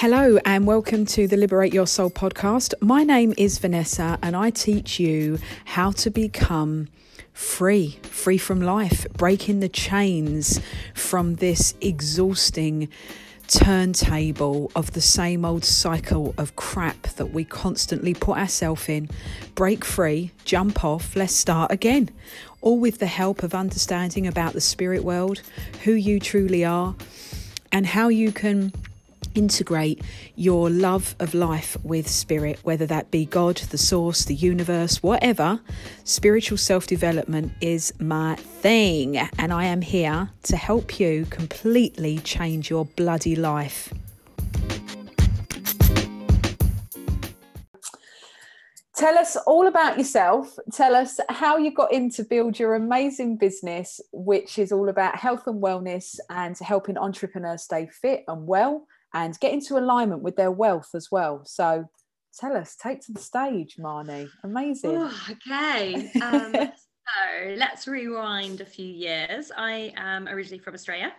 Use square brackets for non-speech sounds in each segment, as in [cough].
Hello, and welcome to the Liberate Your Soul podcast. My name is Vanessa, and I teach you how to become free, free from life, breaking the chains from this exhausting turntable of the same old cycle of crap that we constantly put ourselves in. Break free, jump off, let's start again. All with the help of understanding about the spirit world, who you truly are, and how you can integrate your love of life with spirit, whether that be God, the source, the universe, whatever. Spiritual self development is my thing, and I am here to help you completely change your bloody life. Tell us all about yourself. Tell us how you got in to build your amazing business, which is all about health and wellness and helping entrepreneurs stay fit and well and get into alignment with their wealth as well. So tell us, take to the stage, Marnie. Amazing. Oh, okay. [laughs] Um, so let's rewind a few years. I am originally from Australia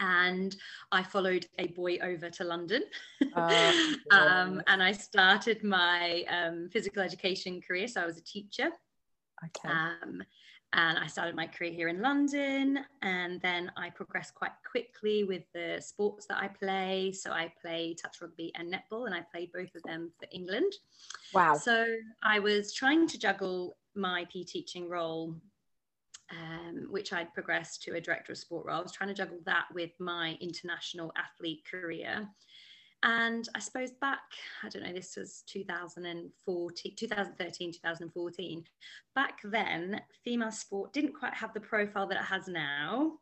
and I followed a boy over to London. [laughs] Oh, um, and I started my um, physical education career. So I was a teacher. Okay. Um, and I started my career here in London. And then I progressed quite quickly with the sports that I play. So I play touch rugby and netball, and I played both of them for England. Wow. So I was trying to juggle my PE teaching role. Um, which I'd progressed to a director of sport role. I was trying to juggle that with my international athlete career. And I suppose back, I don't know, this was 2014, 2013, 2014. Back then, female sport didn't quite have the profile that it has now.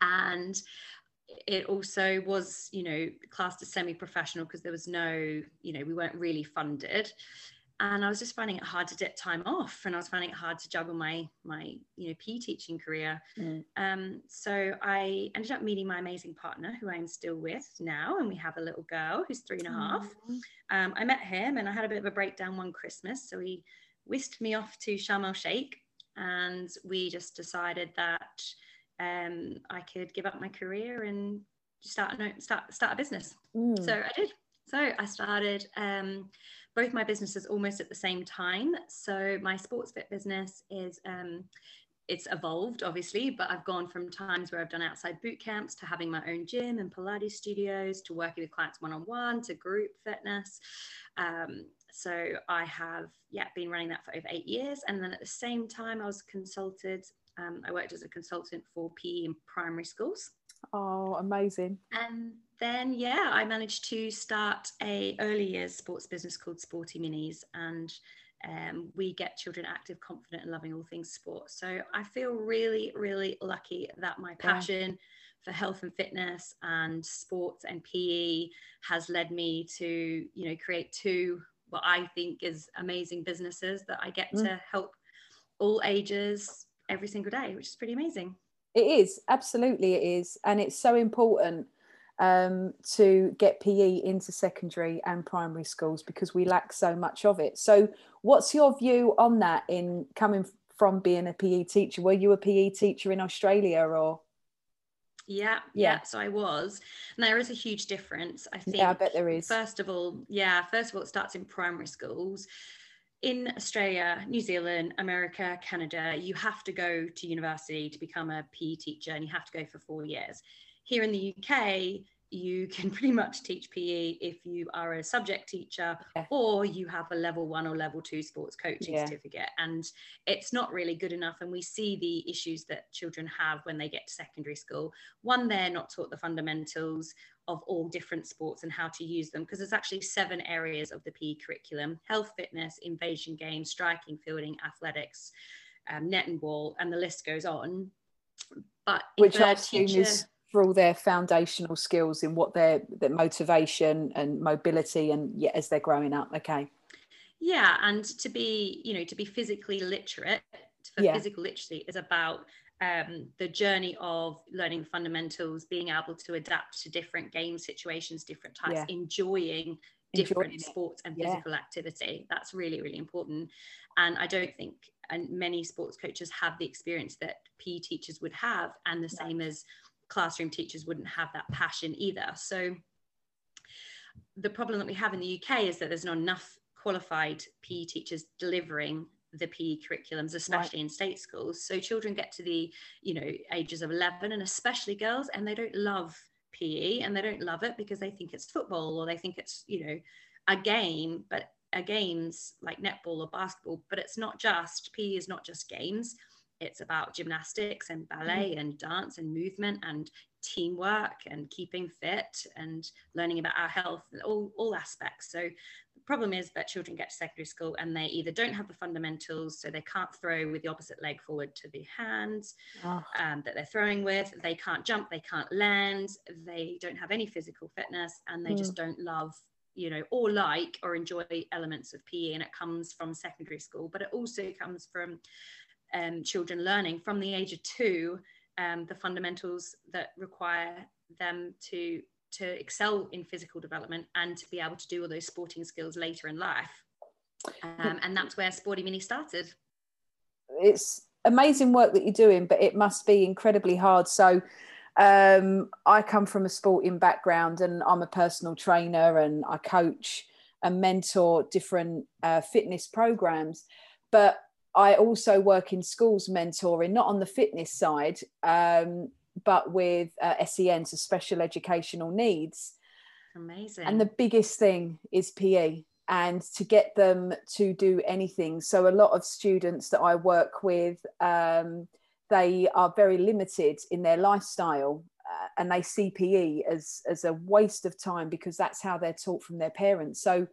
And it also was, you know, classed as semi professional because there was no, you know, we weren't really funded and I was just finding it hard to get time off, and I was finding it hard to juggle my my you know PE teaching career. Mm. Um, so I ended up meeting my amazing partner, who I'm still with now, and we have a little girl who's three and a half. Mm. Um, I met him, and I had a bit of a breakdown one Christmas, so he whisked me off to Sharm el Sheikh, and we just decided that um, I could give up my career and start start start a business. Mm. So I did. So I started. Um, both my businesses almost at the same time. So my sports fit business is um, it's evolved obviously, but I've gone from times where I've done outside boot camps to having my own gym and Pilates studios to working with clients one on one to group fitness. Um, so I have yeah been running that for over eight years, and then at the same time I was consulted. Um, I worked as a consultant for PE in primary schools. Oh, amazing! And then yeah i managed to start a early years sports business called sporty minis and um, we get children active confident and loving all things sport so i feel really really lucky that my passion yeah. for health and fitness and sports and pe has led me to you know create two what i think is amazing businesses that i get mm. to help all ages every single day which is pretty amazing it is absolutely it is and it's so important um, to get PE into secondary and primary schools because we lack so much of it. So, what's your view on that in coming from being a PE teacher? Were you a PE teacher in Australia or? Yeah, yeah, yeah. So I was. And there is a huge difference. I think. Yeah, I bet there is. First of all, yeah, first of all, it starts in primary schools. In Australia, New Zealand, America, Canada, you have to go to university to become a PE teacher and you have to go for four years here in the UK, you can [laughs] pretty much teach PE if you are a subject teacher yeah. or you have a level one or level two sports coaching yeah. certificate. And it's not really good enough. And we see the issues that children have when they get to secondary school. One, they're not taught the fundamentals of all different sports and how to use them because there's actually seven areas of the PE curriculum health, fitness, invasion games, striking, fielding, athletics, um, net and ball, and the list goes on. But which I assume teacher, is for all their foundational skills in what their their motivation and mobility and yeah, as they're growing up okay yeah and to be you know to be physically literate for yeah. physical literacy is about um, the journey of learning fundamentals being able to adapt to different game situations different types yeah. enjoying different sports and physical yeah. activity that's really really important and i don't think and many sports coaches have the experience that PE teachers would have and the same as classroom teachers wouldn't have that passion either. So the problem that we have in the UK is that there's not enough qualified PE teachers delivering the PE curriculums, especially right. in state schools. So children get to the, you know, ages of 11 and especially girls, and they don't love PE and they don't love it because they think it's football or they think it's, you know, a game, but a games like netball or basketball. But it's not just, PE is not just games. It's about gymnastics and ballet mm. and dance and movement and teamwork and keeping fit and learning about our health, all, all aspects. So the problem is that children get to secondary school and they either don't have the fundamentals, so they can't throw with the opposite leg forward to the hands oh. um, that they're throwing with, they can't jump, they can't land, they don't have any physical fitness, and they mm. just don't love you know or like or enjoy elements of pe and it comes from secondary school but it also comes from um, children learning from the age of two um, the fundamentals that require them to to excel in physical development and to be able to do all those sporting skills later in life. Um, and that's where sporty mini started. It's amazing work that you're doing but it must be incredibly hard. So um, i come from a sporting background and i'm a personal trainer and i coach and mentor different uh, fitness programs. But I also work in schools mentoring, not on the fitness side, um, but with uh, SEN, so special educational needs. Amazing. And the biggest thing is PE and to get them to do anything. So, a lot of students that I work with, um, they are very limited in their lifestyle uh, and they see PE as, as a waste of time because that's how they're taught from their parents. So,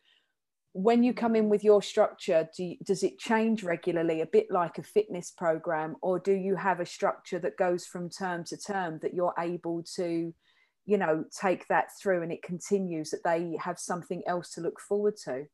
when you come in with your structure do you, does it change regularly a bit like a fitness program or do you have a structure that goes from term to term that you're able to you know take that through and it continues that they have something else to look forward to?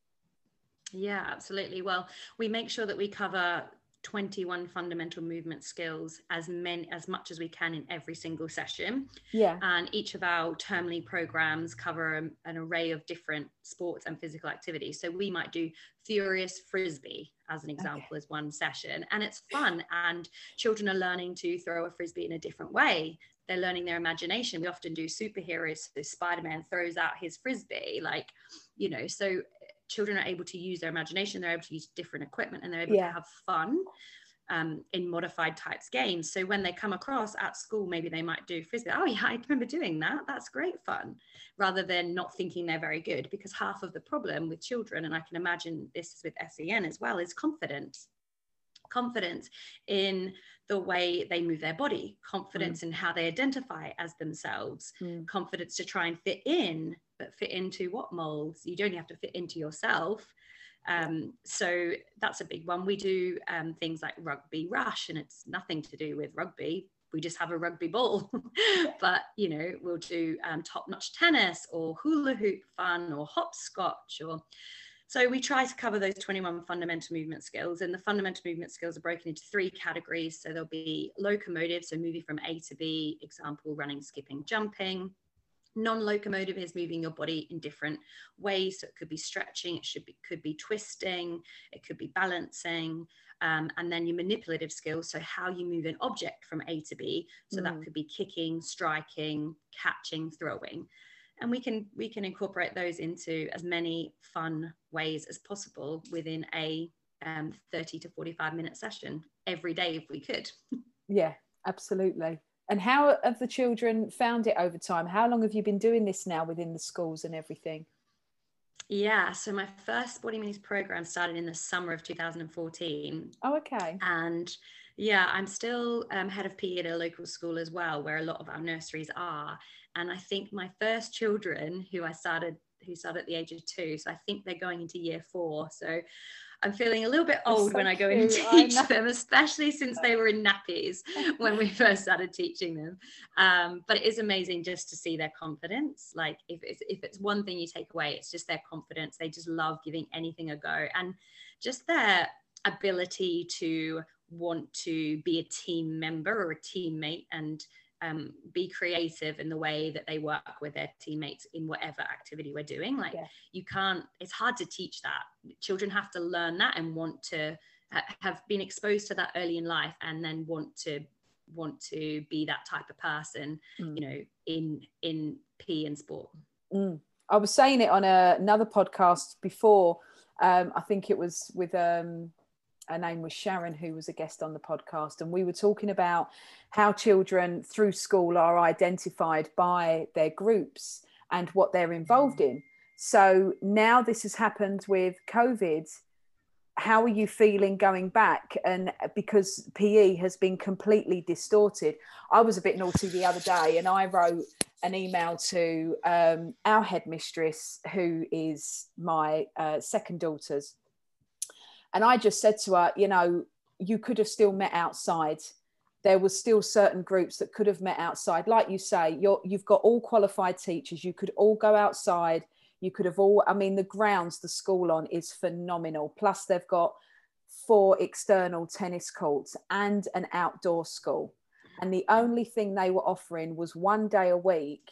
Yeah absolutely. Well we make sure that we cover 21 fundamental movement skills as many as much as we can in every single session. Yeah. And each of our termly programs cover a, an array of different sports and physical activities. So we might do furious frisbee as an example okay. as one session. And it's fun and children are learning to throw a frisbee in a different way. They're learning their imagination. We often do superheroes. So spider-man throws out his frisbee like you know so children are able to use their imagination, they're able to use different equipment, and they're able yeah. to have fun um, in modified types games. So when they come across at school, maybe they might do frisbee. Oh yeah, [laughs] I remember doing that. That's great fun, rather than not thinking they're very good. Because half of the problem with children, and I can imagine this is with SEN as well, is confidence. Confidence in the way they move their body, confidence mm. in how they identify as themselves, mm. confidence to try and fit in but fit into what molds? You don't have to fit into yourself. Um, so that's a big one. We do um, things like rugby rush, and it's nothing to do with rugby. We just have a rugby ball. [laughs] but, you know, we'll do um, top notch tennis or hula hoop fun or hopscotch or so we try to cover those 21 fundamental movement skills, and the fundamental movement skills are broken into three categories. So there'll be locomotive, so moving from A to B, example, running, skipping, jumping non-locomotive is moving your body in different ways. So it could be stretching it should be could be twisting it could be balancing um, and then your manipulative skills so how you move an object from a to b. So mm. that could be kicking striking catching throwing. And we can we can incorporate those into as many fun ways as possible within a um, 30 to 45 minute session every day if we could. [laughs] Yeah absolutely and how have the children found it over time? How long have you been doing this now within the schools and everything? Yeah, so my first Sporty Minis program started in the summer of 2014. Oh, okay. And yeah, I'm still um, head of PE at a local school as well, where a lot of our nurseries are. And I think my first children, who I started, who started at the age of two, so I think they're going into year four. So I'm feeling a little bit old so when I go in and teach them, especially since they were in nappies when we [laughs] first started teaching them. Um, but it is amazing just to see their confidence. Like if it's, if it's one thing you take away, it's just their confidence. They just love giving anything a go and just their ability to want to be a team member or a teammate and um, be creative in the way that they work with their teammates in whatever activity we're doing. Like yeah. you can't, it's hard to teach that. Children have to learn that and want to have been exposed to that early in life and then want to want to be that type of person, mm. you know, in in P and sport. Mm. I was saying it on a, another podcast before. Um, I think it was with um, her name was Sharon, who was a guest on the podcast, and we were talking about how children through school are identified by their groups and what they're involved in. So now this has happened with COVID. How are you feeling going back? And because PE has been completely distorted, I was a bit naughty the other day and I wrote an email to um, our headmistress, who is my uh, second daughter's and I just said to her, you know, you could have still met outside. There was still certain groups that could have met outside. Like you say, you're, you've got all qualified teachers. You could all go outside. You could have all, I mean, the grounds the school on is phenomenal. Plus, they've got four external tennis courts and an outdoor school. And the only thing they were offering was one day a week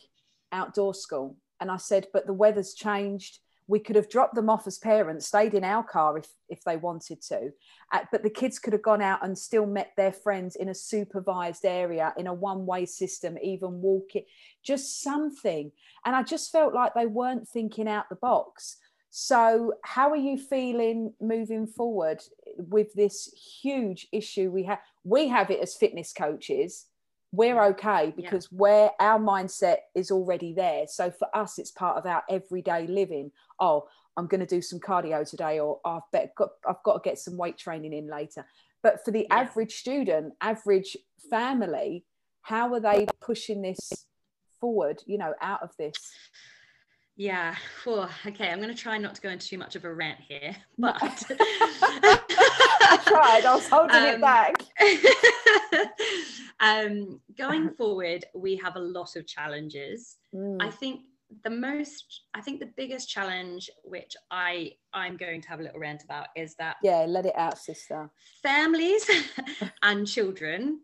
outdoor school. And I said, but the weather's changed we could have dropped them off as parents stayed in our car if if they wanted to uh, but the kids could have gone out and still met their friends in a supervised area in a one way system even walking just something. And i just felt like they weren't thinking out the box. So how are you feeling moving forward with this huge issue we have we have it as fitness coaches we're okay because yeah. where our mindset is already there. So for us it's part of our everyday living. Oh i'm going to do some cardio today or oh, i've, bet, got, I've got to get some weight training in later. But for the yeah. average student average family how are they pushing this forward you know out of this yeah well, okay i'm going to try not to go into too much of a rant here [laughs] but I tried i was holding um, it back [laughs] um, going [laughs] forward, we have a lot of challenges. Mm. I think the most, I think the biggest challenge, which I I'm going to have a little rant about, is that yeah, let it out, sister. Families and children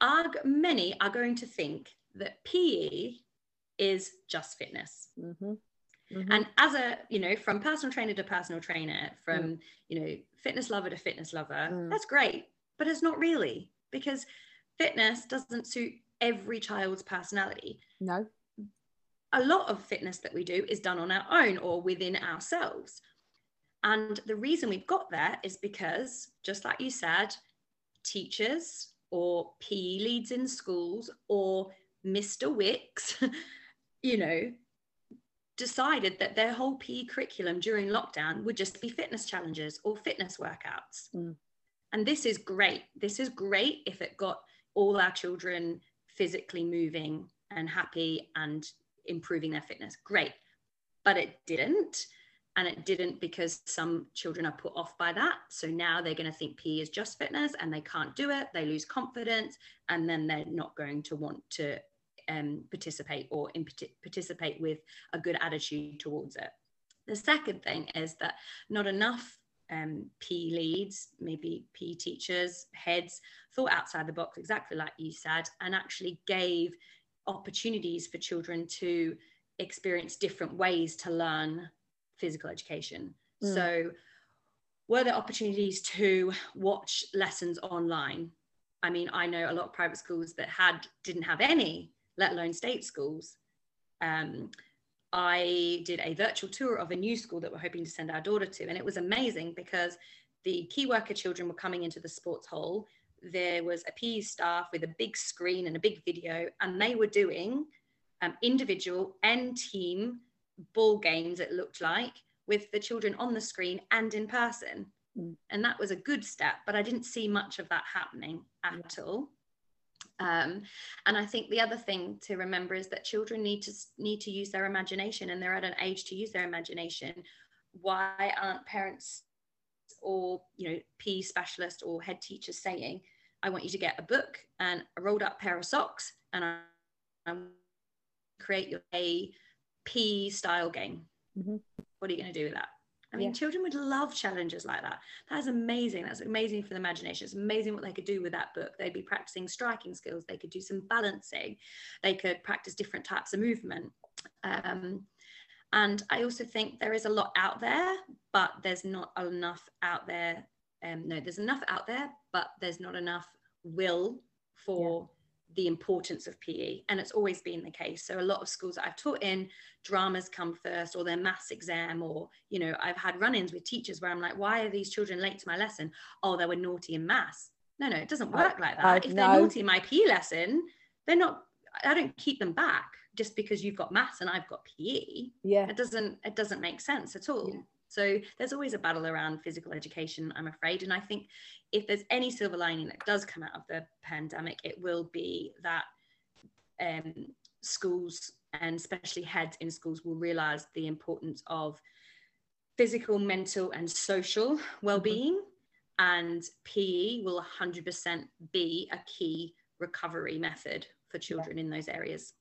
are many are going to think that PE is just fitness. Mm-hmm. Mm-hmm. And as a, you know, from personal trainer to personal trainer, from, mm. you know, fitness lover to fitness lover, mm. that's great. But it's not really because fitness doesn't suit every child's personality. No. A lot of fitness that we do is done on our own or within ourselves. And the reason we've got there is because, just like you said, teachers or PE leads in schools or Mr. Wicks, [laughs] you know, decided that their whole PE curriculum during lockdown would just be fitness challenges or fitness workouts. Mm. And this is great. This is great if it got all our children physically moving and happy and improving their fitness. Great. But it didn't. And it didn't because some children are put off by that. So now they're going to think PE is just fitness and they can't do it. They lose confidence and then they're not going to want to um, participate or in, participate with a good attitude towards it. The second thing is that not enough um, PE leads, maybe P teachers, heads, thought outside the box, exactly like you said, and actually gave opportunities for children to experience different ways to learn physical education. Mm. So, were there opportunities to watch lessons online? I mean, I know a lot of private schools that had didn't have any, let alone state schools. Um, I did a virtual tour of a new school that we're hoping to send our daughter to. And it was amazing because the key worker children were coming into the sports hall. There was a PE staff with a big screen and a big video, and they were doing um, individual and team ball games, it looked like, with the children on the screen and in person. Mm. And that was a good step, but I didn't see much of that happening at yeah. all. Um, and I think the other thing to remember is that children need to need to use their imagination, and they're at an age to use their imagination. Why aren't parents or you know PE specialist or head teachers saying, "I want you to get a book and a rolled up pair of socks, and I, am create your a PE style game." Mm-hmm. What are you going to do with that? I mean, yeah. children would love challenges like that. That's amazing. That's amazing for the imagination. It's amazing what they could do with that book. They'd be practicing striking skills. They could do some balancing. They could practice different types of movement. Um, and I also think there is a lot out there, but there's not enough out there. Um, no, there's enough out there, but there's not enough will for the importance of PE, and it's always been the case. So a lot of schools that I've taught in, dramas come first, or their maths exam, or you know, I've had run-ins with teachers where I'm like, "Why are these children late to my lesson? Oh, they were naughty in maths." No, no, it doesn't work like that. if they're naughty in my PE lesson, they're not. I don't keep them back just because you've got maths and I've got PE. Yeah, it doesn't. It doesn't make sense at all. Yeah. So there's always a battle around physical education, I'm afraid. And I think if there's any silver lining that does come out of the pandemic, it will be that um, schools and especially heads in schools will realize the importance of physical, mental, and social well-being. Mm-hmm. And PE will 100% be a key recovery method for children yeah. in those areas.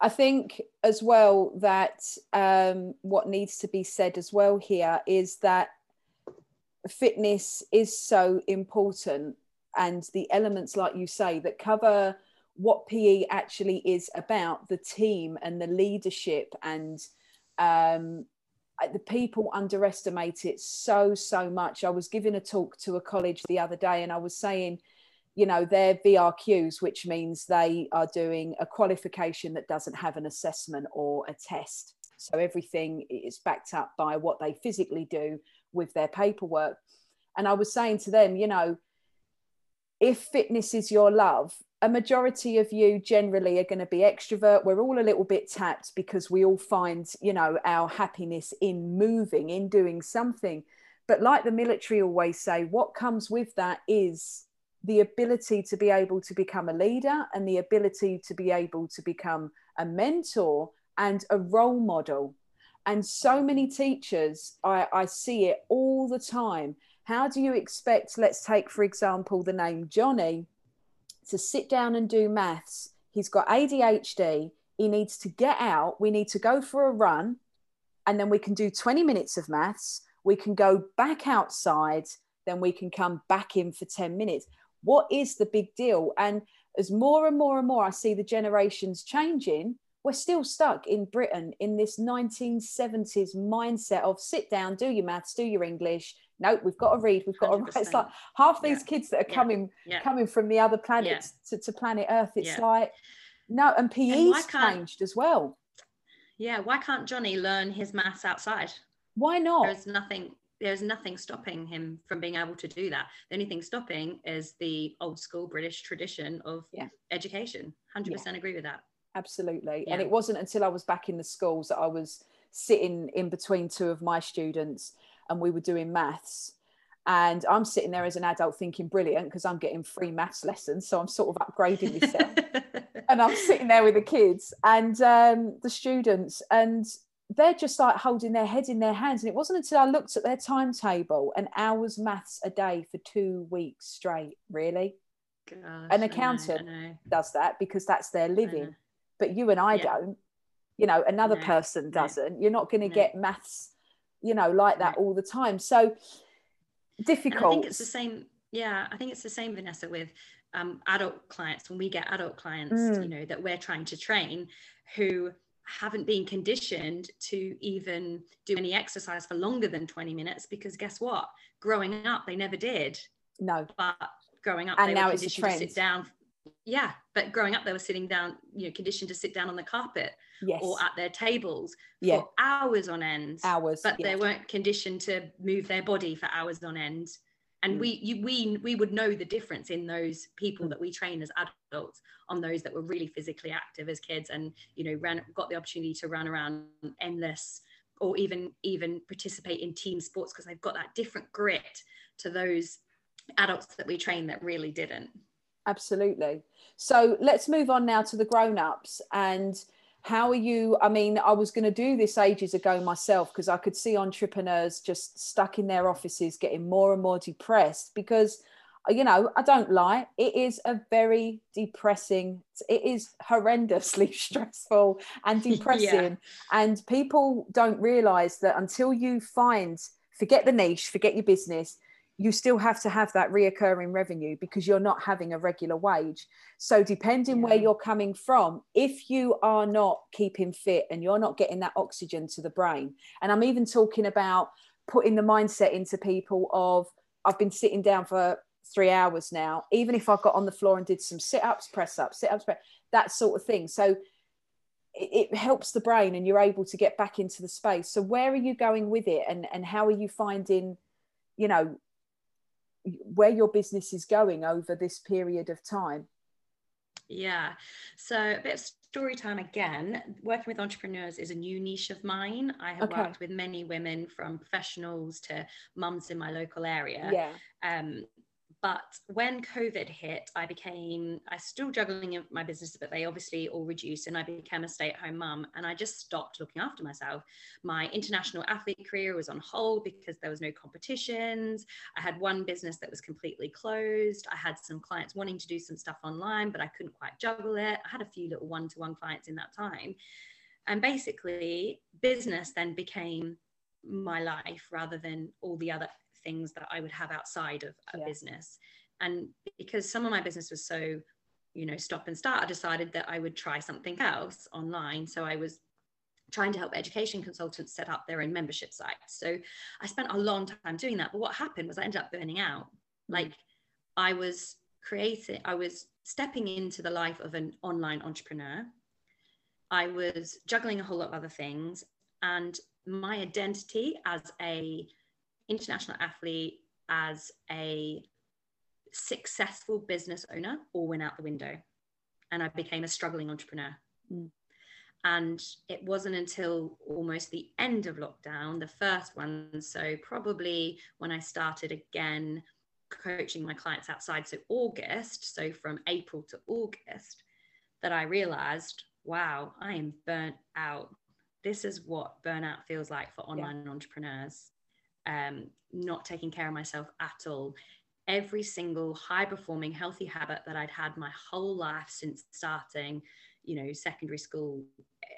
I think as well that um, what needs to be said as well here is that fitness is so important, and the elements, like you say, that cover what PE actually is about the team and the leadership and um, the people underestimate it so so much. I was giving a talk to a college the other day and i was saying you know they're vrqs which means they are doing a qualification that doesn't have an assessment or a test. So everything is backed up by what they physically do with their paperwork. And i was saying to them you know if fitness is your love a majority of you generally are going to be extrovert. We're all a little bit tapped because we all find you know our happiness in moving in doing something. But like the military always say what comes with that is the ability to be able to become a leader and the ability to be able to become a mentor and a role model. And so many teachers, I, I see it all the time. How do you expect, let's take, for example, the name Johnny, to sit down and do maths? He's got ADHD. He needs to get out. We need to go for a run. And then we can do 20 minutes of maths. We can go back outside. Then we can come back in for 10 minutes what is the big deal? And as more and more and more i see the generations changing we're still stuck in britain in this 1970s mindset of sit down do your maths do your english. No we've got to read we've got to write. It's like half these yeah. kids that are coming yeah. coming from the other planets to, to planet earth it's like no and pe's and changed as well. Yeah why can't johnny learn his maths outside? Why not? There's nothing there's nothing stopping him from being able to do that. The only thing stopping is the old school British tradition of yeah. education. 100% yeah. agree with that. Absolutely. Yeah. And it wasn't until I was back in the schools that I was sitting in between two of my students and we were doing maths. And I'm sitting there as an adult thinking, brilliant, because I'm getting free maths lessons. So I'm sort of upgrading myself. [laughs] and I'm sitting there with the kids and um, the students. And they're just like holding their head in their hands. And it wasn't until I looked at their timetable an hour's maths a day for two weeks straight, really. Gosh, An accountant I know, I know. does that because that's their living. But you and I yeah. don't. You know, another no, person doesn't. No. You're not going to no. get maths, you know, like that all the time. So difficult. And I think it's the same. Yeah, I think it's the same, Vanessa, with um, adult clients. When we get adult clients, mm. you know, that we're trying to train who haven't been conditioned to even do any exercise for longer than 20 minutes because guess what growing up they never did no but growing up and they now were conditioned to sit down yeah but growing up they were sitting down you know conditioned to sit down on the carpet yes. or at their tables yeah. for hours on end hours but yeah. they weren't conditioned to move their body for hours on end and mm. we you, we we would know the difference in those people mm. that we train as adults on those that were really physically active as kids and you know ran got the opportunity to run around endless or even even participate in team sports because they've got that different grit to those adults that we train that really didn't absolutely so let's move on now to the grown-ups and how are you i mean i was going to do this ages ago myself because i could see entrepreneurs just stuck in their offices getting more and more depressed because uh, you know i don't lie it is a very depressing it is horrendously [laughs] stressful and [laughs] depressing yeah. and people don't realize that until you find forget the niche forget your business you still have to have that reoccurring revenue because you're not having a regular wage. So, depending yeah. where you're coming from, if you are not keeping fit and you're not getting that oxygen to the brain, and I'm even talking about putting the mindset into people of, I've been sitting down for three hours now, even if I got on the floor and did some sit ups, press ups, sit ups, that sort of thing. So it, it, helps the brain and you're able to get back into the space. So where are you going with it and, and how are you finding, you know, where your business is going over this period of time? Yeah. So a bit of story time again. Working with entrepreneurs is a new niche of mine. I have okay. worked with many women from professionals to mums in my local area. Yeah. Um, but when COVID hit, I became, I still juggling my business, but they obviously all reduced and I became a stay at home mum and I just stopped looking after myself. My international athlete career was on hold because there was no competitions. I had one business that was completely closed. I had some clients wanting to do some stuff online, but I couldn't quite juggle it. I had a few little one to one clients in that time. And basically, business then became my life rather than all the other things that I would have outside of a yeah. business. And because some of my business was so, you know, stop and start, I decided that I would try something else online. So I was trying to help education consultants set up their own membership sites. So I spent a long time doing that. But what happened was I ended up burning out. Like I was creating, I was stepping into the life of an online entrepreneur. I was juggling a whole lot of other things. And my identity as a international athlete as a successful business owner all went out the window and I became a struggling entrepreneur. Mm. And it wasn't until almost the end of lockdown, the first one, so probably when I started again coaching my clients outside, so August, so from April to August, that I realized, wow, I am burnt out. This is what burnout feels like for online yeah. entrepreneurs um, not taking care of myself at all. Every single high performing healthy habit that I'd had my whole life since starting, you know, secondary school,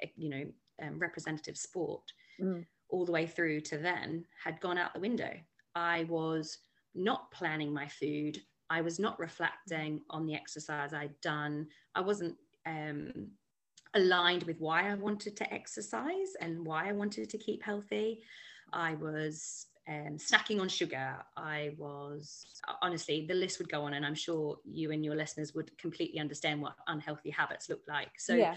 eh, you know, um, representative sport, mm. all the way through to then had gone out the window. I was not planning my food. I was not reflecting on the exercise I'd done. I wasn't um, aligned with why I wanted to exercise and why I wanted to keep healthy. I was um, snacking on sugar. I was honestly, the list would go on, and I'm sure you and your listeners would completely understand what unhealthy habits look like. So yeah.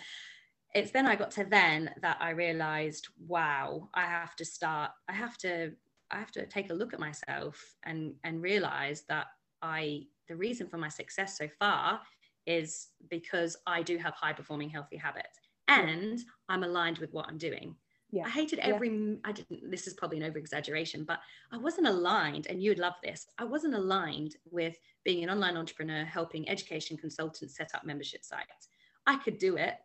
it's then I got to then that I realized, wow, I have to start, I have to, I have to take a look at myself and and realize that I the reason for my success so far is because I do have high performing healthy habits and I'm aligned with what I'm doing yeah. I hated every, yeah. I didn't, this is probably an over exaggeration, but I wasn't aligned, and you'd love this. I wasn't aligned with being an online entrepreneur, helping education consultants set up membership sites. I could do it,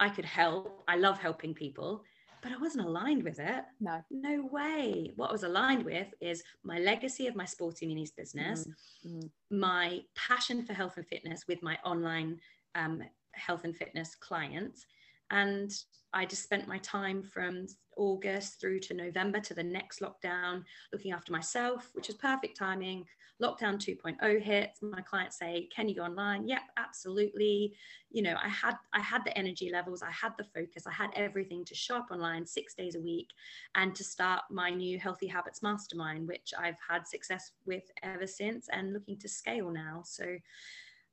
I could help. I love helping people, but I wasn't aligned with it. No. No way. What I was aligned with is my legacy of my sporting minis business, mm-hmm. my passion for health and fitness with my online um, health and fitness clients, and I just spent my time from August through to November to the next lockdown, looking after myself, which is perfect timing. Lockdown 2.0 hits. My clients say, "Can you go online?" Yep, absolutely. You know, I had I had the energy levels, I had the focus, I had everything to show up online six days a week, and to start my new Healthy Habits Mastermind, which I've had success with ever since, and looking to scale now. So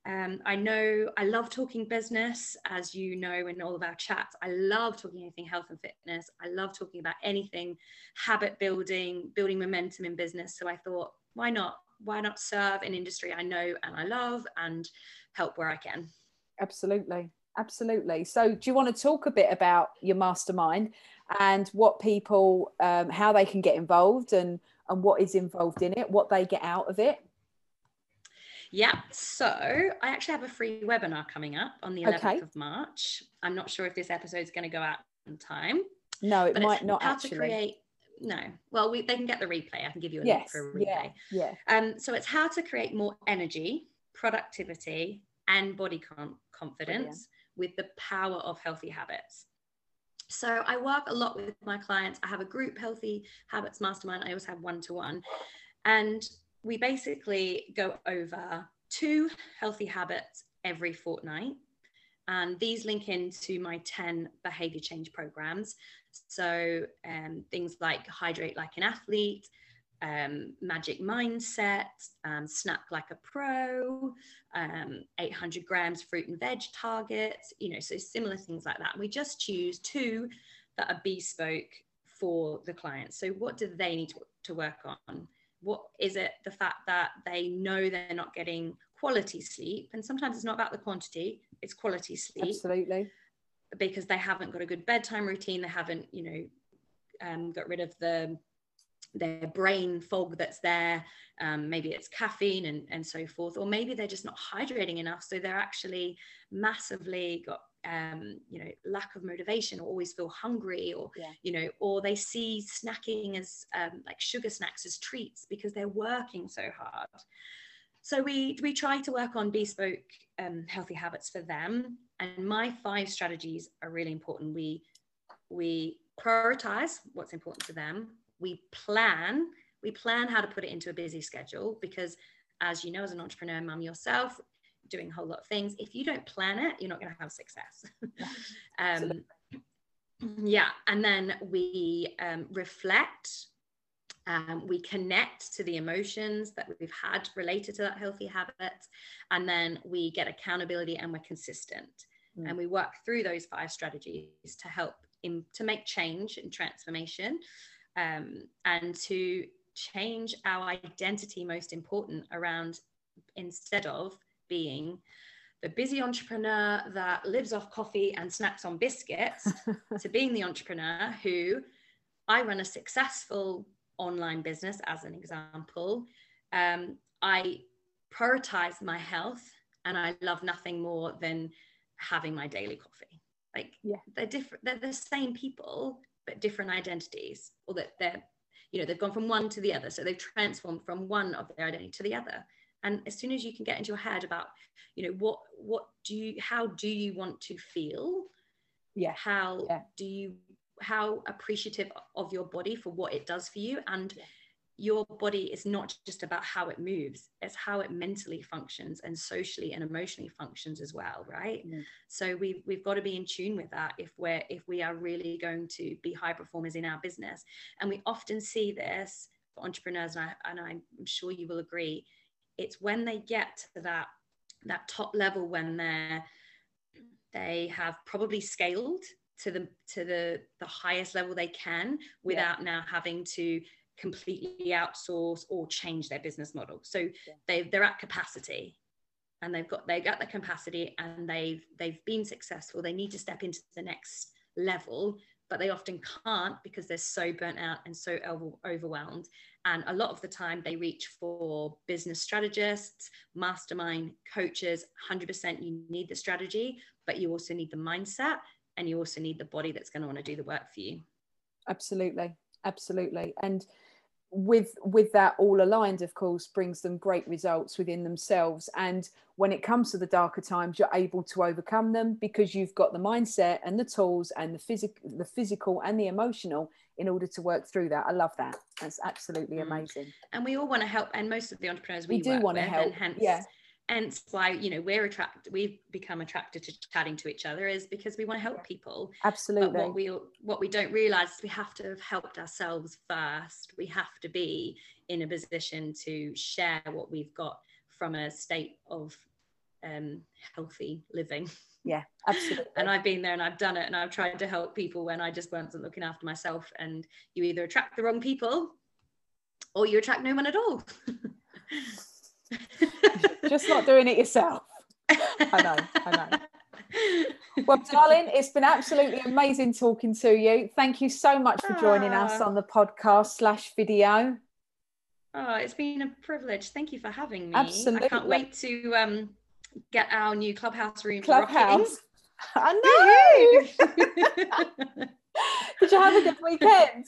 um, I know I love talking business, as you know in all of our chats. I love talking anything health and fitness. I love talking about anything habit building, building momentum in business. So I thought, why not? Why not serve an industry I know and I love and help where I can? Absolutely. Absolutely. So, do you want to talk a bit about your mastermind and what people, um, how they can get involved and, and what is involved in it, what they get out of it? Yeah. So I actually have a free webinar coming up on the 11th okay. of March. I'm not sure if this episode is going to go out in time. No, it might not how actually. to create no well we, they can get the replay i can give you a yes, link for a replay yeah, yeah um so it's how to create more energy productivity and body com- confidence with the power of healthy habits so i work a lot with my clients i have a group healthy habits mastermind i always have one-to-one and we basically go over two healthy habits every fortnight. And these link into my 10 behavior change programs. So, um, things like hydrate like an athlete, um, magic mindset, um, snap like a pro, um, 800 grams fruit and veg targets, you know, so similar things like that. And we just choose two that are bespoke for the client. So what do they need to, to work on? What is it the fact that they know they're not getting quality sleep? And sometimes it's not about the quantity, it's quality sleep. Absolutely. Because they haven't got a good bedtime routine, they haven't, you know, um, got rid of the their brain fog that's there. Um, maybe it's caffeine and, and so forth, or maybe they're just not hydrating enough. So they're actually massively got um, you know lack of motivation or always feel hungry or yeah. you know or they see snacking as um, like sugar snacks as treats because they're working so hard. So we we try to work on bespoke um, healthy habits for them. And my five strategies are really important. We we prioritize what's important to them. We plan we plan how to put it into a busy schedule because as you know as an entrepreneur mum yourself doing a whole lot of things. If you don't plan it you're not going to have success. [laughs] Um, yeah and then we um, reflect um, we connect to the emotions that we've had related to that healthy habit and then we get accountability and we're consistent. Mm. and we work through those five strategies to help in, to make change and transformation um, and to change our identity most important around instead of being the busy entrepreneur that lives off coffee and snacks on biscuits [laughs] to being the entrepreneur who I run a successful online business as an example. Um, I prioritize my health and I love nothing more than having my daily coffee. Like yeah. they're different, they're the same people, but different identities, or that they're, you know, they've gone from one to the other. So they've transformed from one of their identity to the other. And as soon as you can get into your head about, you know, what what do you how do you want to feel? Yeah. How yeah. do you how appreciative of your body for what it does for you and yeah your body is not just about how it moves it's how it mentally functions and socially and emotionally functions as well right mm. so we've, we've got to be in tune with that if we're if we are really going to be high performers in our business and we often see this for entrepreneurs and, I, and i'm sure you will agree it's when they get to that that top level when they're they have probably scaled to the to the the highest level they can without yeah. now having to completely outsource or change their business model. So yeah. they they're at capacity and they've got they got the capacity and they've they've been successful. They need to step into the next level, but they often can't because they're so burnt out and so overwhelmed. And a lot of the time they reach for business strategists, mastermind coaches. 100% you need the strategy, but you also need the mindset and you also need the body that's going to want to do the work for you. Absolutely. Absolutely. And with with that all aligned of course brings them great results within themselves. And when it comes to the darker times you're able to overcome them because you've got the mindset and the tools and the physical the physical and the emotional in order to work through that. I love that. That's absolutely mm. amazing. And we all want to help and most of the entrepreneurs we, we do want to help. hence yeah hence why you know we're attracted we've become attracted to chatting to each other is because we want to help people. Absolutely but what we what we don't realize is we have to have helped ourselves first. We have to be in a position to share what we've got from a state of um, healthy living. Yeah absolutely. And i've been there and i've done it and i've tried to help people when i just wasn't looking after myself and you either attract the wrong people or you attract no one at all [laughs] just not doing it yourself. I know, I know. Well, [laughs] darling, it's been absolutely amazing talking to you. Thank you so much for joining us ah. on the podcast slash video. Oh, it's been a privilege. Thank you for having me. Absolutely. I can't wait to um, get our new clubhouse room. Clubhouse. I know. [laughs] [laughs] Did you have a good weekend?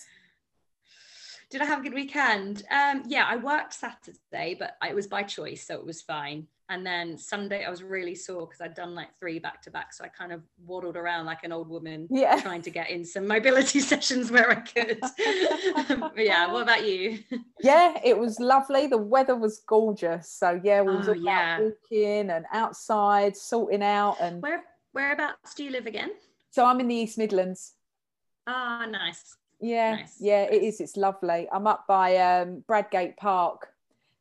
Did I have a good weekend? Um, yeah, I worked Saturday, but it was by choice, so it was fine. And then Sunday, I was really sore because I'd done like three back to back, so I kind of waddled around like an old woman, yeah. [laughs] trying to get in some mobility [laughs] sessions where I could. [laughs] yeah, what about you? Yeah, it was lovely. The weather was gorgeous, so yeah, we was oh, all yeah. walking and outside, sorting out. And where whereabouts do you live again? So I'm in the East Midlands. Ah, oh, nice Yeah, Nice, yeah, it is. It's lovely. I'm up by um, Bradgate Park.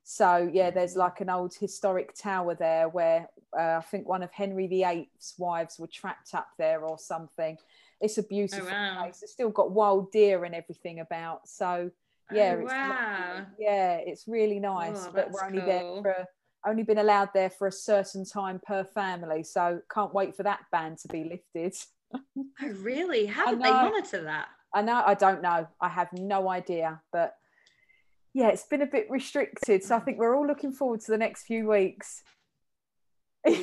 So, yeah, there's like an old historic tower there where uh, I think one of Henry VIII's wives were trapped up there or something. It's a beautiful Oh, wow. place. It's still got wild deer and everything about. So, yeah, Oh, wow. lovely. yeah, it's really nice. Oh, but we're only there cool. for only been allowed there for a certain time per family. So can't wait for that ban to be lifted. [laughs] Oh, really? How did they monitor that? I know I don't know. I have no idea, but yeah, it's been a bit restricted. So I think we're all looking forward to the next few weeks.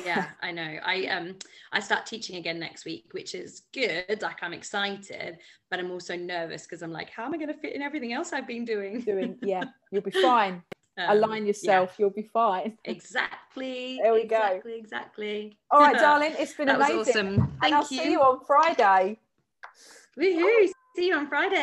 yeah [laughs] i know i um i start teaching again next week which is good like i'm excited but i'm also nervous because i'm like how am i going to fit in everything else i've been doing Doing [laughs] yeah, you'll be fine. Um, Align yeah, yourself, you'll be fine. [laughs] exactly There we go. exactly exactly All right, darling, it's been amazing. awesome and I'll thank see you you on Friday. Woohoo! See you on friday